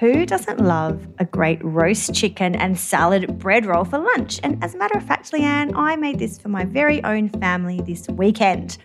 Who doesn't love a great roast chicken and salad bread roll for lunch? And as a matter of fact, Leanne, I made this for my very own family this weekend.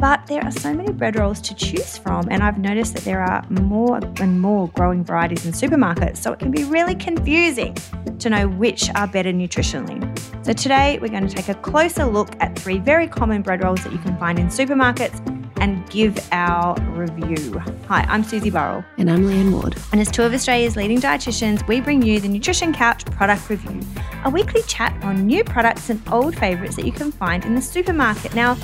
But there are so many bread rolls to choose from, and I've noticed that there are more and more growing varieties in supermarkets, so it can be really confusing to know which are better nutritionally. So today we're going to take a closer look at three very common bread rolls that you can find in supermarkets and give our review. Hi, I'm Susie Burrell. And I'm Leanne Ward. And as two of Australia's leading dietitians, we bring you the Nutrition Couch Product Review, a weekly chat on new products and old favourites that you can find in the supermarket. Now,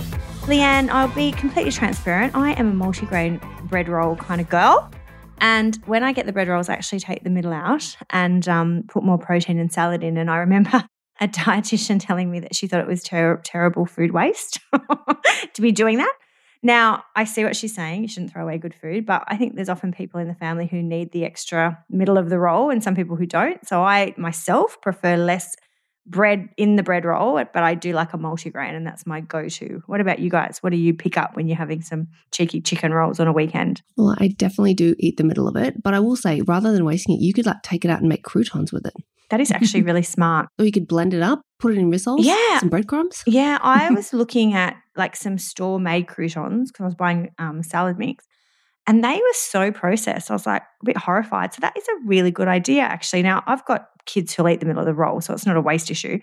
Leanne, I'll be completely transparent. I am a multigrain bread roll kind of girl. And when I get the bread rolls, I actually take the middle out and um, put more protein and salad in. And I remember a dietitian telling me that she thought it was ter- terrible food waste to be doing that. Now, I see what she's saying. You shouldn't throw away good food, but I think there's often people in the family who need the extra middle of the roll and some people who don't. So I myself prefer less bread in the bread roll, but I do like a multigrain and that's my go to. What about you guys? What do you pick up when you're having some cheeky chicken rolls on a weekend? Well, I definitely do eat the middle of it, but I will say rather than wasting it, you could like take it out and make croutons with it. That is actually really smart. Or you could blend it up, put it in rissoles, yeah. some breadcrumbs. Yeah, I was looking at like some store made croutons because I was buying um, salad mix and they were so processed. I was like a bit horrified. So that is a really good idea, actually. Now, I've got kids who'll eat the middle of the roll, so it's not a waste issue.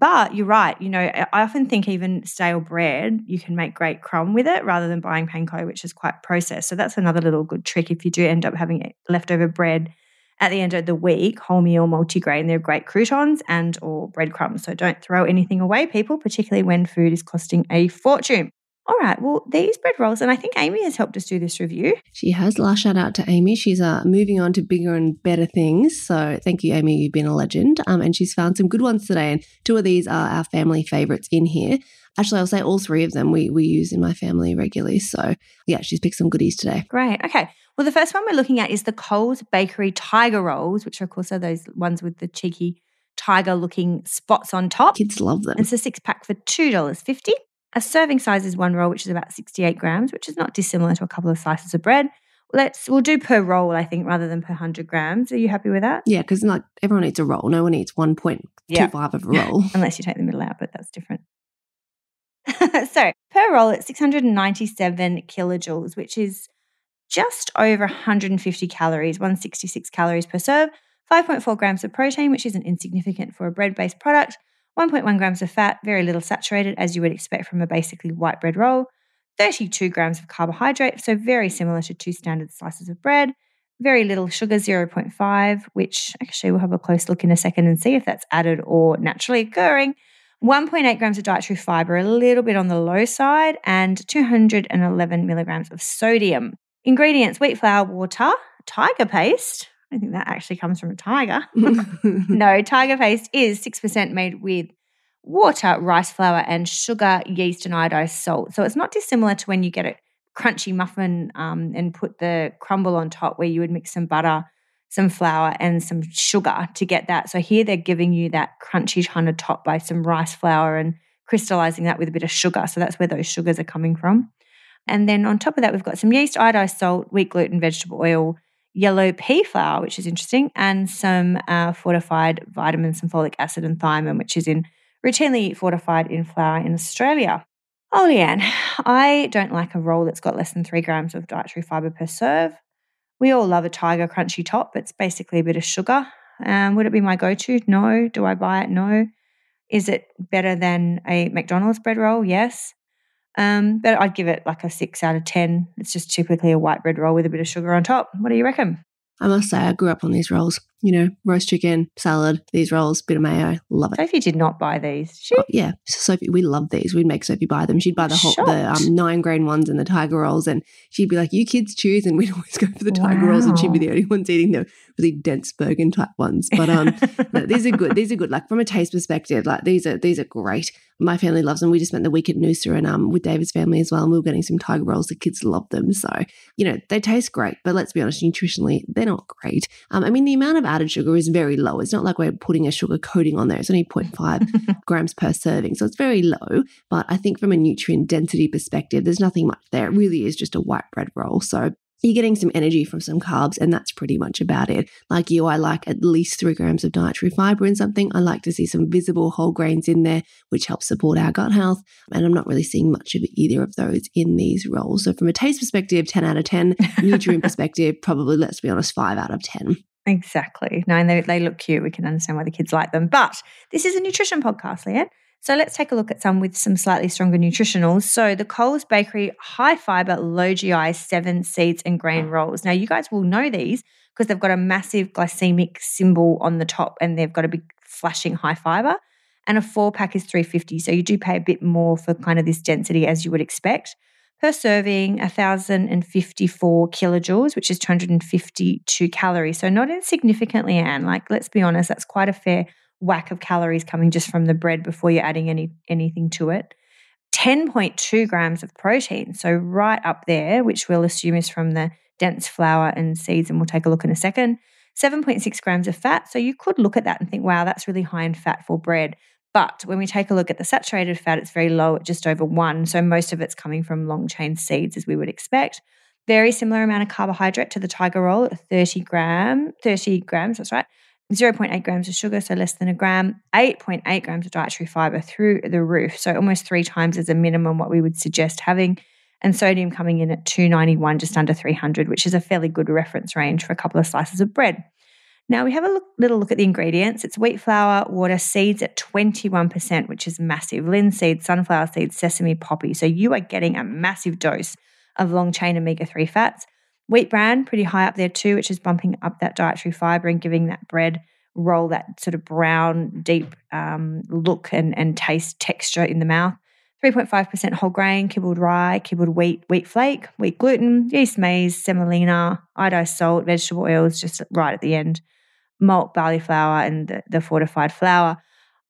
But you're right. You know, I often think even stale bread, you can make great crumb with it rather than buying panko, which is quite processed. So that's another little good trick if you do end up having leftover bread at the end of the week, wholemeal multigrain, they're great croutons and or breadcrumbs. So don't throw anything away, people, particularly when food is costing a fortune. All right, well, these bread rolls, and I think Amy has helped us do this review. She has. Last shout out to Amy. She's uh, moving on to bigger and better things. So thank you, Amy. You've been a legend. Um, and she's found some good ones today. And two of these are our family favorites in here. Actually, I'll say all three of them we, we use in my family regularly. So yeah, she's picked some goodies today. Great. Okay. Well, the first one we're looking at is the Coles Bakery Tiger Rolls, which of course are those ones with the cheeky tiger looking spots on top. Kids love them. It's a six pack for $2.50. A serving size is one roll, which is about 68 grams, which is not dissimilar to a couple of slices of bread. Let's we'll do per roll, I think, rather than per hundred grams. Are you happy with that? Yeah, because like everyone eats a roll. No one eats one point two five of a roll, unless you take the middle out, but that's different. so per roll, it's 697 kilojoules, which is just over 150 calories, 166 calories per serve, 5.4 grams of protein, which isn't insignificant for a bread based product, 1.1 grams of fat, very little saturated, as you would expect from a basically white bread roll, 32 grams of carbohydrate, so very similar to two standard slices of bread, very little sugar, 0.5, which actually we'll have a close look in a second and see if that's added or naturally occurring. 1.8 grams of dietary fiber, a little bit on the low side, and 211 milligrams of sodium. Ingredients wheat flour, water, tiger paste. I think that actually comes from a tiger. no, tiger paste is 6% made with water, rice flour, and sugar, yeast, and iodized salt. So it's not dissimilar to when you get a crunchy muffin um, and put the crumble on top, where you would mix some butter, some flour, and some sugar to get that. So here they're giving you that crunchy kind of top by some rice flour and crystallizing that with a bit of sugar. So that's where those sugars are coming from. And then on top of that, we've got some yeast, iodized salt, wheat gluten, vegetable oil, yellow pea flour, which is interesting, and some uh, fortified vitamins, some folic acid and thiamine, which is in routinely fortified in flour in Australia. Oh, Leanne, I don't like a roll that's got less than three grams of dietary fiber per serve. We all love a tiger crunchy top. It's basically a bit of sugar. Um, would it be my go to? No. Do I buy it? No. Is it better than a McDonald's bread roll? Yes. Um, but I'd give it like a six out of 10. It's just typically a white bread roll with a bit of sugar on top. What do you reckon? I must say, I grew up on these rolls. You know, roast chicken, salad, these rolls, bit of mayo, love it. Sophie did not buy these. She? Oh, yeah, so Sophie, we love these. We'd make Sophie buy them. She'd buy the whole the um, nine grain ones and the tiger rolls, and she'd be like, "You kids choose," and we'd always go for the tiger wow. rolls, and she'd be the only ones eating the really dense Burgen type ones. But um, these are good. These are good. Like from a taste perspective, like these are these are great. My family loves them. We just spent the week at Noosa and um with David's family as well, and we were getting some tiger rolls. The kids love them, so you know they taste great. But let's be honest, nutritionally, they're not great. Um, I mean, the amount of added sugar is very low. It's not like we're putting a sugar coating on there. It's only 0.5 grams per serving. So it's very low. But I think from a nutrient density perspective, there's nothing much there. It really is just a white bread roll. So you're getting some energy from some carbs, and that's pretty much about it. Like you, I like at least three grams of dietary fiber in something. I like to see some visible whole grains in there, which helps support our gut health. And I'm not really seeing much of either of those in these rolls. So, from a taste perspective, 10 out of 10. Nutrient perspective, probably, let's be honest, 5 out of 10. Exactly. No, and they, they look cute. We can understand why the kids like them. But this is a nutrition podcast, Leanne. So let's take a look at some with some slightly stronger nutritionals. So the Coles Bakery high fiber, low GI seven seeds and grain rolls. Now you guys will know these because they've got a massive glycemic symbol on the top and they've got a big flashing high fiber. And a four pack is 350. So you do pay a bit more for kind of this density as you would expect. Per serving, 1,054 kilojoules, which is 252 calories. So not insignificantly, Anne. Like, let's be honest, that's quite a fair whack of calories coming just from the bread before you're adding any anything to it. 10.2 grams of protein, so right up there, which we'll assume is from the dense flour and seeds, and we'll take a look in a second. 7.6 grams of fat. So you could look at that and think, wow, that's really high in fat for bread. But when we take a look at the saturated fat, it's very low at just over one. So most of it's coming from long chain seeds, as we would expect. Very similar amount of carbohydrate to the tiger roll at 30 gram, 30 grams, that's right. 0.8 grams of sugar, so less than a gram, 8.8 grams of dietary fiber through the roof. So almost three times as a minimum what we would suggest having. And sodium coming in at 291, just under 300, which is a fairly good reference range for a couple of slices of bread. Now we have a look, little look at the ingredients. It's wheat flour, water, seeds at 21%, which is massive. Linseed, sunflower seeds, sesame, poppy. So you are getting a massive dose of long chain omega 3 fats. Wheat bran, pretty high up there too, which is bumping up that dietary fiber and giving that bread roll that sort of brown, deep um, look and, and taste texture in the mouth. 3.5% whole grain, kibbled rye, kibbled wheat, wheat flake, wheat gluten, yeast maize, semolina, iodized salt, vegetable oils just right at the end, malt, barley flour, and the, the fortified flour.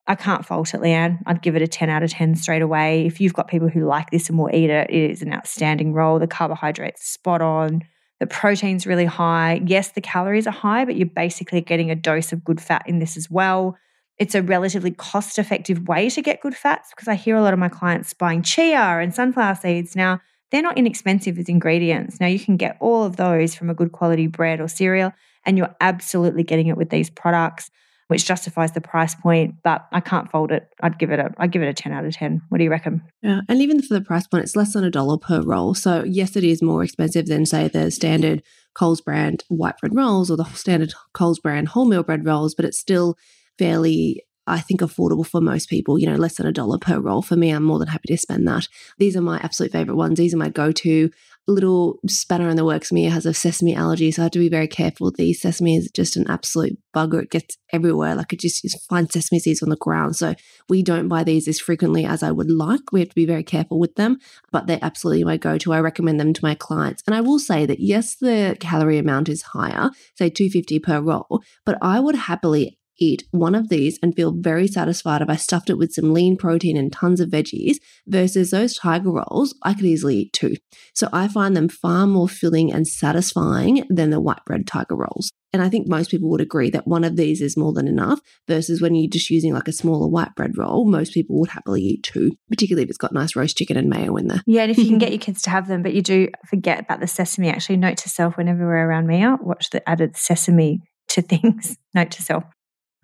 I can't fault it, Leanne. I'd give it a 10 out of 10 straight away. If you've got people who like this and will eat it, it is an outstanding roll. The carbohydrates spot on. The protein's really high. Yes, the calories are high, but you're basically getting a dose of good fat in this as well. It's a relatively cost effective way to get good fats because I hear a lot of my clients buying chia and sunflower seeds. Now, they're not inexpensive as ingredients. Now, you can get all of those from a good quality bread or cereal, and you're absolutely getting it with these products which justifies the price point, but I can't fold it. I'd give it a I'd give it a 10 out of 10. What do you reckon? Yeah, and even for the price point, it's less than a dollar per roll. So yes, it is more expensive than say the standard Coles brand white bread rolls or the standard Coles brand wholemeal bread rolls, but it's still fairly I think affordable for most people, you know, less than a dollar per roll. For me, I'm more than happy to spend that. These are my absolute favorite ones. These are my go to little spanner in the works. Mia has a sesame allergy, so I have to be very careful. The sesame is just an absolute bugger. It gets everywhere. Like it just, just finds sesame seeds on the ground. So we don't buy these as frequently as I would like. We have to be very careful with them, but they're absolutely my go to. I recommend them to my clients. And I will say that yes, the calorie amount is higher, say 250 per roll, but I would happily eat one of these and feel very satisfied if I stuffed it with some lean protein and tons of veggies versus those tiger rolls, I could easily eat two. So I find them far more filling and satisfying than the white bread tiger rolls. And I think most people would agree that one of these is more than enough versus when you're just using like a smaller white bread roll, most people would happily eat two, particularly if it's got nice roast chicken and mayo in there. Yeah, and if you can get your kids to have them, but you do forget about the sesame, actually note to self whenever we're around Mia, watch the added sesame to things. Note to self.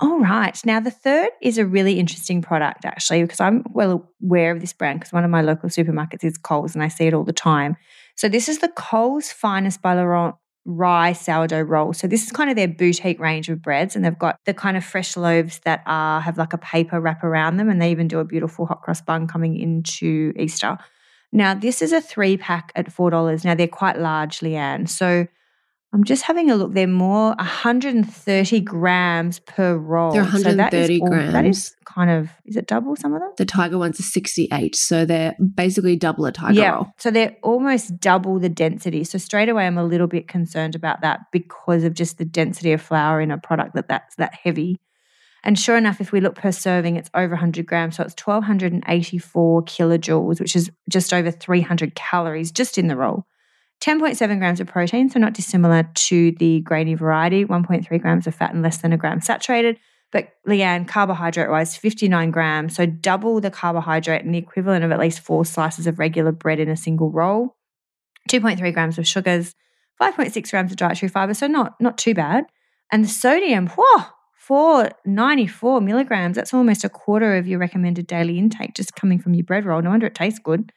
All right. Now, the third is a really interesting product, actually, because I'm well aware of this brand because one of my local supermarkets is Coles and I see it all the time. So, this is the Coles Finest by Laurent rye sourdough roll. So this is kind of their boutique range of breads, and they've got the kind of fresh loaves that are have like a paper wrap around them, and they even do a beautiful hot cross bun coming into Easter. Now this is a three pack at four dollars. Now they're quite large, Leanne. So I'm just having a look. They're more 130 grams per roll. They're 130 so grams. That is kind of, is it double some of them? The tiger ones are 68. So they're basically double a tiger yeah, roll. So they're almost double the density. So straight away, I'm a little bit concerned about that because of just the density of flour in a product that that's that heavy. And sure enough, if we look per serving, it's over 100 grams. So it's 1,284 kilojoules, which is just over 300 calories just in the roll. 10.7 grams of protein, so not dissimilar to the grainy variety, 1.3 grams of fat and less than a gram saturated. But Leanne, carbohydrate wise, 59 grams, so double the carbohydrate and the equivalent of at least four slices of regular bread in a single roll. 2.3 grams of sugars, 5.6 grams of dietary fiber, so not not too bad. And the sodium, whoa, 494 milligrams. That's almost a quarter of your recommended daily intake just coming from your bread roll. No wonder it tastes good.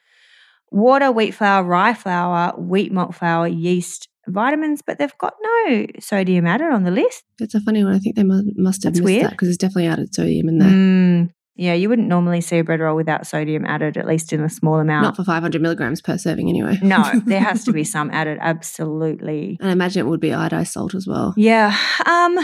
Water, wheat flour, rye flour, wheat malt flour, yeast, vitamins, but they've got no sodium added on the list. It's a funny one. I think they must, must have That's missed weird. that because it's definitely added sodium in there. Mm, yeah, you wouldn't normally see a bread roll without sodium added, at least in a small amount. Not for 500 milligrams per serving, anyway. no, there has to be some added, absolutely. And I imagine it would be iodized salt as well. Yeah. Um,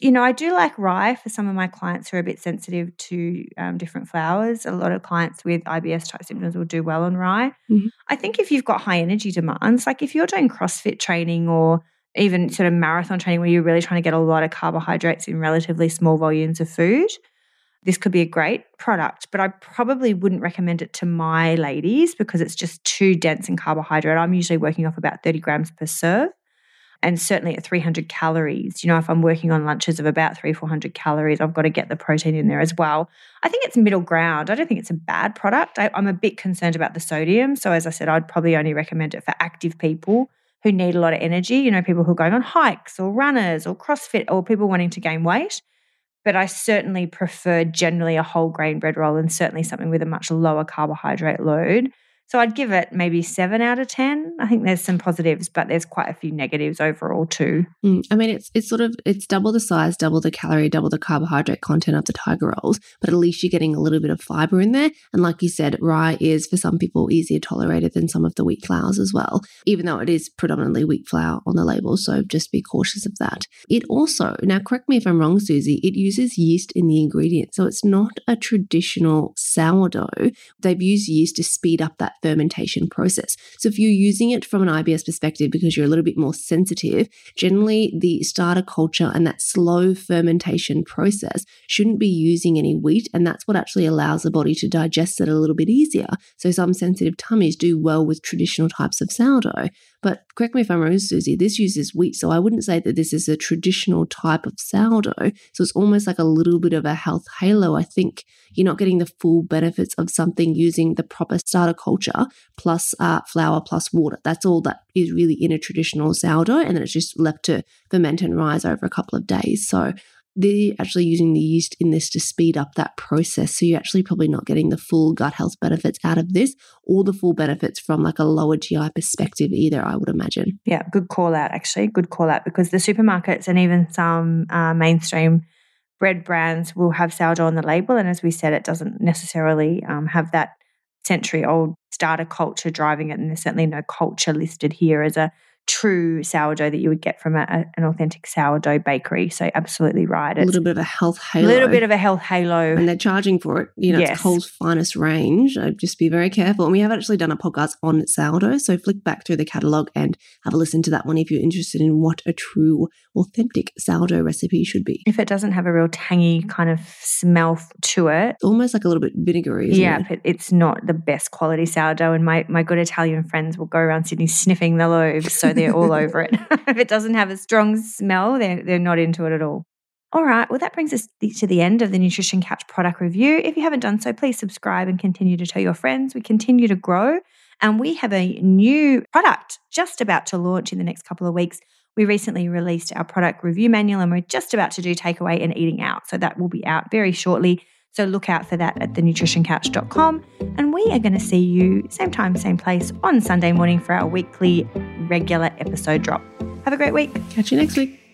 you know, I do like rye for some of my clients who are a bit sensitive to um, different flours. A lot of clients with IBS type symptoms will do well on rye. Mm-hmm. I think if you've got high energy demands, like if you're doing CrossFit training or even sort of marathon training where you're really trying to get a lot of carbohydrates in relatively small volumes of food, this could be a great product, but I probably wouldn't recommend it to my ladies because it's just too dense in carbohydrate. I'm usually working off about 30 grams per serve. And certainly at 300 calories, you know, if I'm working on lunches of about three, 400 calories, I've got to get the protein in there as well. I think it's middle ground. I don't think it's a bad product. I, I'm a bit concerned about the sodium. So, as I said, I'd probably only recommend it for active people who need a lot of energy, you know, people who are going on hikes or runners or CrossFit or people wanting to gain weight but I certainly prefer generally a whole grain bread roll and certainly something with a much lower carbohydrate load so I'd give it maybe seven out of 10. I think there's some positives, but there's quite a few negatives overall too. Mm, I mean, it's, it's sort of, it's double the size, double the calorie, double the carbohydrate content of the tiger rolls, but at least you're getting a little bit of fiber in there. And like you said, rye is for some people easier tolerated than some of the wheat flours as well, even though it is predominantly wheat flour on the label. So just be cautious of that. It also, now correct me if I'm wrong, Susie, it uses yeast in the ingredient. So it's not a traditional sourdough. They've used yeast to speed up that fermentation process. So if you're using it from an IBS perspective because you're a little bit more sensitive, generally the starter culture and that slow fermentation process shouldn't be using any wheat. And that's what actually allows the body to digest it a little bit easier. So some sensitive tummies do well with traditional types of sourdough. But correct me if I'm wrong, Susie, this uses wheat. So I wouldn't say that this is a traditional type of sourdough. So it's almost like a little bit of a health halo. I think you're not getting the full benefits of something using the proper starter culture plus uh, flour plus water. That's all that is really in a traditional sourdough. And then it's just left to ferment and rise over a couple of days. So they're actually using the yeast in this to speed up that process. So you're actually probably not getting the full gut health benefits out of this or the full benefits from like a lower GI perspective either, I would imagine. Yeah, good call out, actually. Good call out because the supermarkets and even some uh, mainstream bread brands will have sourdough on the label. And as we said, it doesn't necessarily um, have that century old starter culture driving it. And there's certainly no culture listed here as a true sourdough that you would get from a, an authentic sourdough bakery. So absolutely right. It's a little bit of a health halo. A little bit of a health halo. And they're charging for it. You know, yes. it's Coles finest range. I'd just be very careful. And we have actually done a podcast on sourdough. So flick back through the catalogue and have a listen to that one if you're interested in what a true authentic sourdough recipe should be. If it doesn't have a real tangy kind of smell to it. Almost like a little bit vinegary, yeah, it? it's not the best quality sourdough. And my, my good Italian friends will go around Sydney sniffing the loaves. So they're all over it. if it doesn't have a strong smell, they're, they're not into it at all. All right, well, that brings us to the end of the Nutrition Couch product review. If you haven't done so, please subscribe and continue to tell your friends. We continue to grow, and we have a new product just about to launch in the next couple of weeks. We recently released our product review manual, and we're just about to do takeaway and eating out. So that will be out very shortly. So look out for that at thenutritioncouch.com. And we are going to see you same time, same place on Sunday morning for our weekly regular episode drop. Have a great week. Catch you next week.